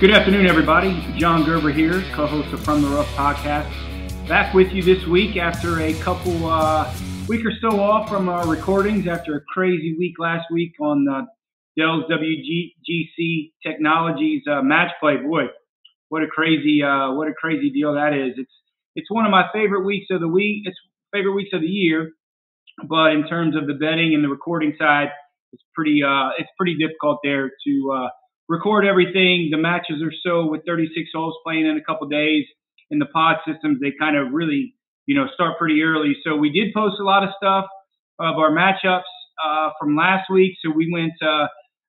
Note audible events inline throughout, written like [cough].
Good afternoon, everybody. John Gerber here, co-host of From the Rough podcast. Back with you this week after a couple uh, week or so off from our recordings after a crazy week last week on uh, Dell's WGC Technologies uh, match play. Boy, what a crazy uh, what a crazy deal that is. It's it's one of my favorite weeks of the week. It's favorite weeks of the year, but in terms of the betting and the recording side, it's pretty uh, it's pretty difficult there to uh, record everything. The matches are so with 36 holes playing in a couple days. In the pod systems, they kind of really, you know, start pretty early. So we did post a lot of stuff of our matchups uh, from last week. So we went uh,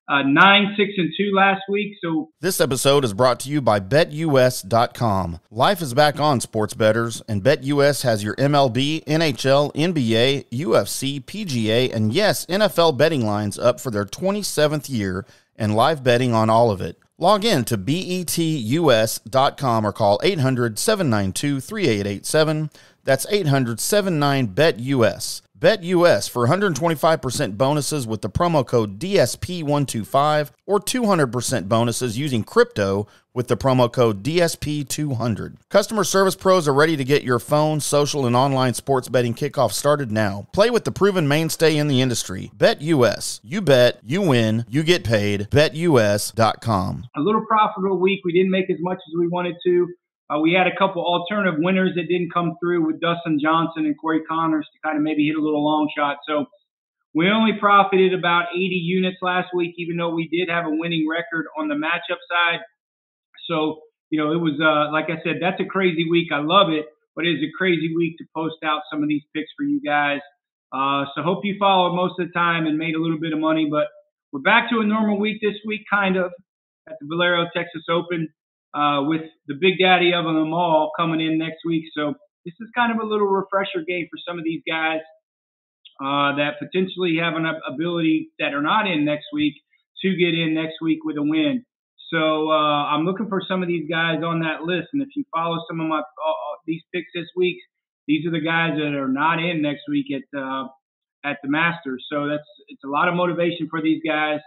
uh, nine, six, and two last week. So this episode is brought to you by BetUS.com. Life is back on, sports betters, and BetUS has your MLB, NHL, NBA, UFC, PGA, and yes, NFL betting lines up for their 27th year and live betting on all of it. Log in to betus.com or call 800 792 3887. That's 800 79 BET-US. BetUS for 125% bonuses with the promo code DSP125 or 200% bonuses using crypto with the promo code DSP200. Customer service pros are ready to get your phone, social, and online sports betting kickoff started now. Play with the proven mainstay in the industry. BetUS. You bet, you win, you get paid. BetUS.com. A little profitable week. We didn't make as much as we wanted to. Uh, we had a couple alternative winners that didn't come through with Dustin Johnson and Corey Conners to kind of maybe hit a little long shot. So we only profited about 80 units last week, even though we did have a winning record on the matchup side. So, you know, it was, uh, like I said, that's a crazy week. I love it, but it is a crazy week to post out some of these picks for you guys. Uh, so hope you followed most of the time and made a little bit of money, but we're back to a normal week this week, kind of, at the Valero Texas Open uh, with the big daddy of them all coming in next week. So this is kind of a little refresher game for some of these guys uh, that potentially have an ability that are not in next week to get in next week with a win. So uh, I'm looking for some of these guys on that list, and if you follow some of my uh, these picks this week, these are the guys that are not in next week at uh, at the Masters. So that's it's a lot of motivation for these guys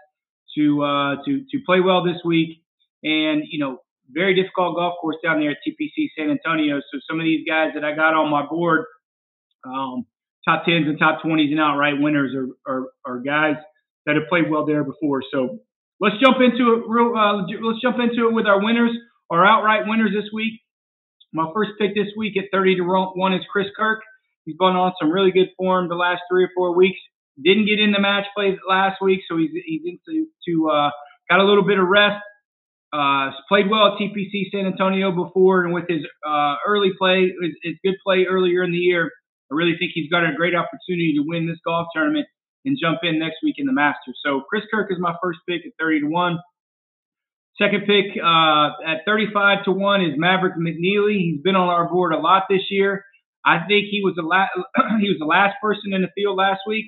to uh, to to play well this week. And you know, very difficult golf course down there at TPC San Antonio. So some of these guys that I got on my board, um, top tens and top twenties and outright winners are, are, are guys that have played well there before. So let's jump into it. Real, uh, let's jump into it with our winners, our outright winners this week. My first pick this week at 30 to one is Chris Kirk. He's been on some really good form the last three or four weeks. Didn't get in the match play last week, so he's he's into to uh, got a little bit of rest. Uh, played well at TPC San Antonio before, and with his uh, early play, his, his, good play earlier in the year, I really think he's got a great opportunity to win this golf tournament and jump in next week in the Masters. So Chris Kirk is my first pick at 30 to one. Second pick uh, at 35 to one is Maverick McNealy. He's been on our board a lot this year. I think he was the last [clears throat] he was the last person in the field last week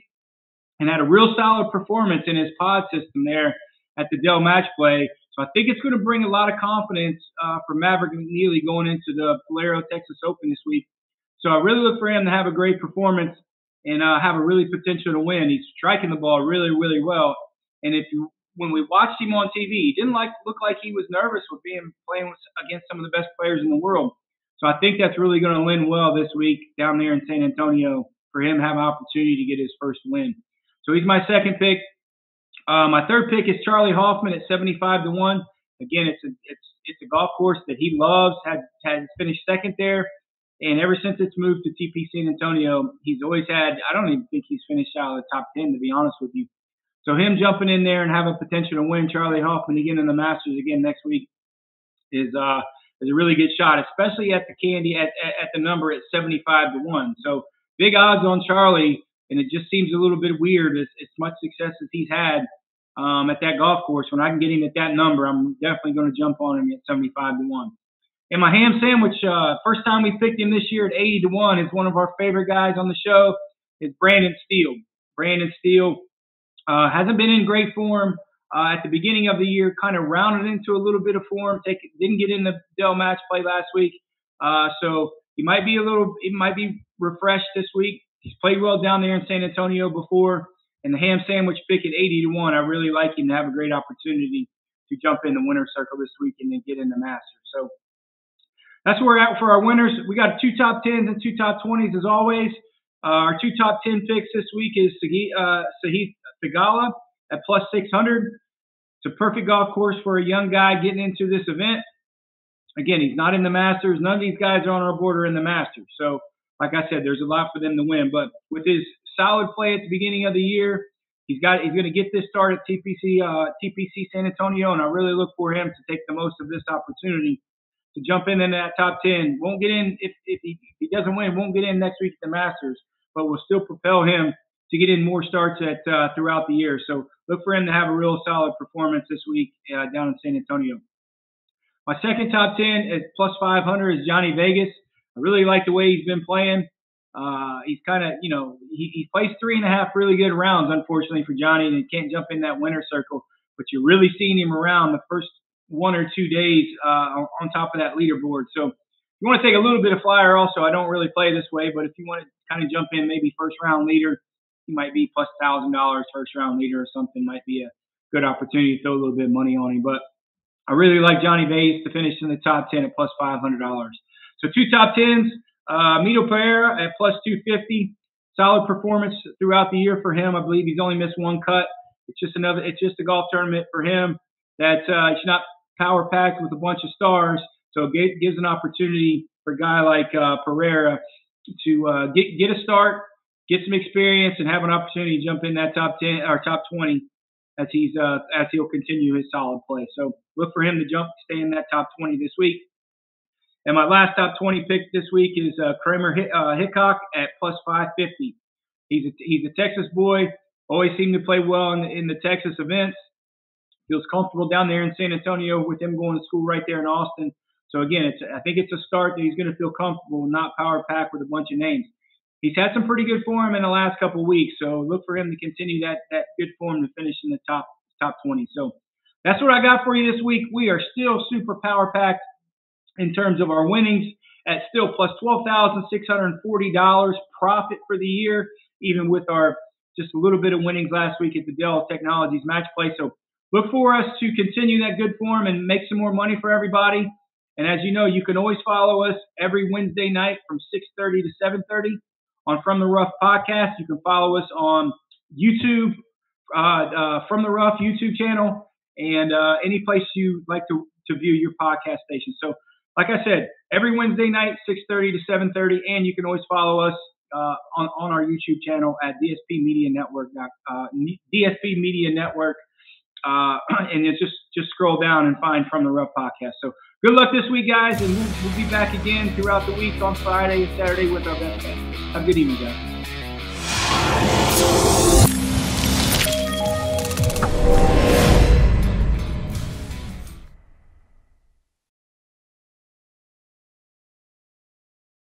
and had a real solid performance in his pod system there at the Dell Match Play. So I think it's going to bring a lot of confidence uh, for Maverick McNealy going into the Valero Texas Open this week. So I really look for him to have a great performance and uh, have a really potential to win. He's striking the ball really, really well. And if you, when we watched him on TV, he didn't like look like he was nervous with being playing with, against some of the best players in the world. So I think that's really going to lend well this week down there in San Antonio for him to have an opportunity to get his first win. So he's my second pick. Uh, my third pick is Charley Hoffman at 75 to one. Again, it's a it's it's a golf course that he loves. Had had finished second there, and ever since it's moved to TP San Antonio, he's always had. I don't even think he's finished out of the top 10 to be honest with you. So him jumping in there and having potential to win Charley Hoffman again in the Masters again next week is uh is a really good shot, especially at the candy at, at, at the number at 75 to one. So big odds on Charlie, and it just seems a little bit weird as, as much success as he's had um, at that golf course, when I can get him at that number, I'm definitely going to jump on him at 75 to 1. And my ham sandwich, uh, first time we picked him this year at 80 to 1, is one of our favorite guys on the show. Is Brendan Steele. Brendan Steele uh, hasn't been in great form uh, at the beginning of the year, kind of rounded into a little bit of form. Take, didn't get in the Dell match play last week. Uh, so he might be a little, he might be refreshed this week. He's played well down there in San Antonio before and the ham sandwich pick at 80 to 1. I really like him to have a great opportunity to jump in the winner's circle this week and then get in the Masters. So that's where we're at for our winners. We got two top tens and two top twenties as always. Uh, our two top ten picks this week is Sahith, uh, Theegala at plus 600. It's a perfect golf course for a young guy getting into this event. Again, he's not in the Masters. None of these guys are on our border in the Masters. So, like I said, there's a lot for them to win. But with his solid play at the beginning of the year, he's got he's going to get this start at TPC uh, TPC San Antonio, and I really look for him to take the most of this opportunity to jump in in that top ten. Won't get in if if he, if he doesn't win, won't get in next week at the Masters, but will still propel him to get in more starts at uh, throughout the year. So look for him to have a real solid performance this week uh, down in San Antonio. My second top 10 at plus 500 is Johnny Vegas. I really like the way he's been playing. Uh, he's kind of, you know, he, he plays three and a half really good rounds, unfortunately for Johnny, and he can't jump in that winner circle. But you're really seeing him around the first one or two days uh, on top of that leaderboard. So you want to take a little bit of flyer also. I don't really play this way, but if you want to kind of jump in, maybe first round leader, he might be plus thousand dollars first round leader or something. Might be a good opportunity to throw a little bit of money on him. But I really like Johnny Vegas to finish in the top ten at plus five hundred dollars. So two top tens. Uh, Mito Pereira at plus two fifty. Solid performance throughout the year for him. I believe he's only missed one cut. It's just another. It's just a golf tournament for him that uh, it's not power packed with a bunch of stars. So it gives an opportunity for a guy like uh, Pereira to uh, get get a start, get some experience, and have an opportunity to jump in that top ten or top twenty as he's uh, as he'll continue his solid play. So look for him to jump, stay in that top twenty this week. And my last top twenty pick this week is uh, Kramer uh, Hickok at plus five fifty. He's a, he's a Texas boy. Always seemed to play well in the, in the Texas events. Feels comfortable down there in San Antonio with him going to school right there in Austin. So again, it's I think it's a start that he's going to feel comfortable, not power pack with a bunch of names he's had some pretty good form in the last couple of weeks. So look for him to continue that that good form to finish in the top top 20. So that's what I got for you this week. We are still super power packed in terms of our winnings at still plus $12,640 profit for the year, even with our just a little bit of winnings last week at the Dell Technologies match play. So look for us to continue that good form and make some more money for everybody. And as you know, you can always follow us every Wednesday night from 6:30 to 7:30 on From the Rough podcast. You can follow us on YouTube, uh, uh, From the Rough YouTube channel, and uh, any place you like to, to view your podcast station. So, like I said, every Wednesday night, 6:30 to 7:30, and you can always follow us uh, on on our YouTube channel at DSP Media Network. Uh, DSP Media Network. Uh, and it's just just scroll down and find from the rough podcast. So good luck this week, guys, and we'll, we'll be back again throughout the week on Friday and Saturday with our best. Have a good evening, guys.